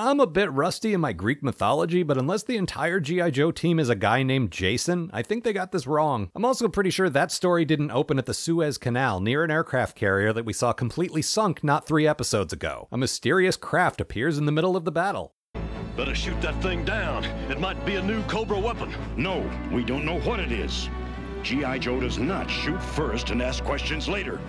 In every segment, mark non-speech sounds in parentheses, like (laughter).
I'm a bit rusty in my Greek mythology, but unless the entire G.I. Joe team is a guy named Jason, I think they got this wrong. I'm also pretty sure that story didn't open at the Suez Canal near an aircraft carrier that we saw completely sunk not three episodes ago. A mysterious craft appears in the middle of the battle. Better shoot that thing down. It might be a new Cobra weapon. No, we don't know what it is. G.I. Joe does not shoot first and ask questions later.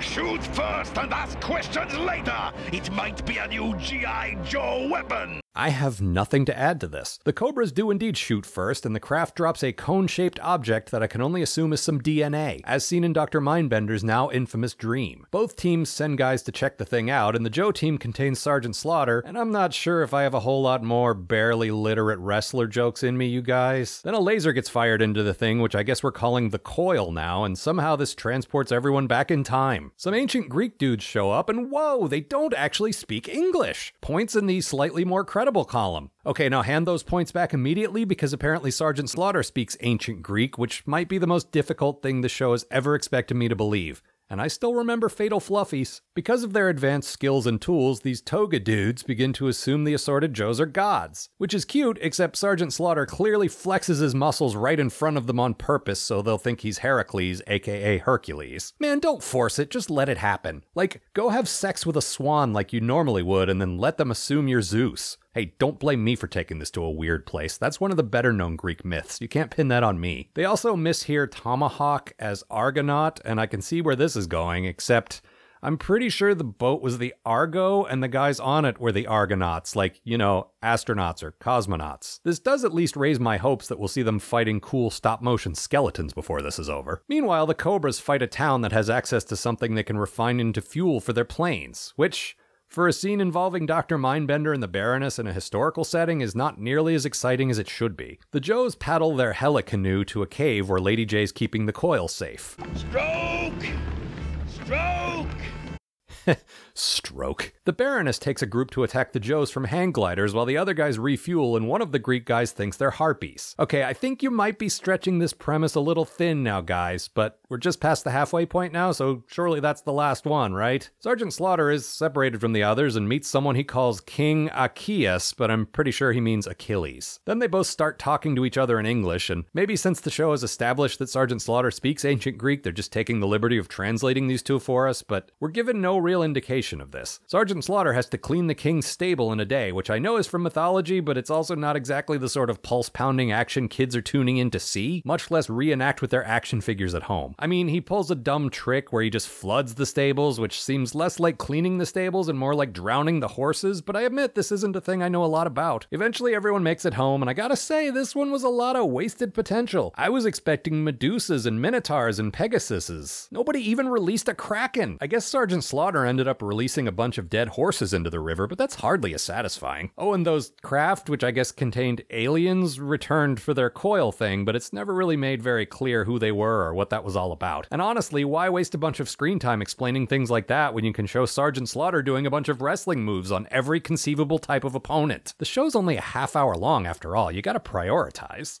Shoot first and ask questions later. It might be a new G.I. Joe weapon. I have nothing to add to this. The Cobras do indeed shoot first, and the craft drops a cone shaped object that I can only assume is some DNA, as seen in Dr. Mindbender's now infamous dream. Both teams send guys to check the thing out, and the Joe team contains Sergeant Slaughter, and I'm not sure if I have a whole lot more barely literate wrestler jokes in me, you guys. Then a laser gets fired into the thing, which I guess we're calling the coil now, and somehow this transports everyone back in time. Some ancient Greek dudes show up, and whoa, they don't actually speak English. Points in the slightly more credible column. Okay, now hand those points back immediately because apparently Sergeant Slaughter speaks ancient Greek, which might be the most difficult thing the show has ever expected me to believe. And I still remember Fatal Fluffies. Because of their advanced skills and tools, these toga dudes begin to assume the assorted Joes are gods. Which is cute, except Sergeant Slaughter clearly flexes his muscles right in front of them on purpose so they'll think he's Heracles, aka Hercules. Man, don't force it, just let it happen. Like, go have sex with a swan like you normally would and then let them assume you're Zeus. Hey, don't blame me for taking this to a weird place. That's one of the better known Greek myths. You can't pin that on me. They also mishear Tomahawk as Argonaut, and I can see where this is going, except I'm pretty sure the boat was the Argo and the guys on it were the Argonauts, like, you know, astronauts or cosmonauts. This does at least raise my hopes that we'll see them fighting cool stop motion skeletons before this is over. Meanwhile, the Cobras fight a town that has access to something they can refine into fuel for their planes, which for a scene involving Dr. Mindbender and the Baroness in a historical setting is not nearly as exciting as it should be. The Joes paddle their helicanoe to a cave where Lady Jaye's keeping the coil safe. Stroke! Stroke! (laughs) Stroke. The Baroness takes a group to attack the Joes from hang gliders while the other guys refuel, and one of the Greek guys thinks they're harpies. Okay, I think you might be stretching this premise a little thin now, guys, but we're just past the halfway point now, so surely that's the last one, right? Sergeant Slaughter is separated from the others and meets someone he calls King Achaeus, but I'm pretty sure he means Achilles. Then they both start talking to each other in English, and maybe since the show has established that Sergeant Slaughter speaks ancient Greek, they're just taking the liberty of translating these two for us, but we're given no real indication of this. Sergeant Slaughter has to clean the king's stable in a day, which I know is from mythology, but it's also not exactly the sort of pulse pounding action kids are tuning in to see, much less reenact with their action figures at home. I mean, he pulls a dumb trick where he just floods the stables, which seems less like cleaning the stables and more like drowning the horses, but I admit this isn't a thing I know a lot about. Eventually, everyone makes it home, and I gotta say, this one was a lot of wasted potential. I was expecting Medusas and Minotaurs and Pegasuses. Nobody even released a Kraken. I guess Sergeant Slaughter ended up releasing a bunch of dead horses into the river, but that's hardly as satisfying. Oh, and those craft, which I guess contained aliens, returned for their coil thing, but it's never really made very clear who they were or what that was all about. And honestly, why waste a bunch of screen time explaining things like that when you can show Sergeant Slaughter doing a bunch of wrestling moves on every conceivable type of opponent? The show's only a half hour long after all, you gotta prioritize.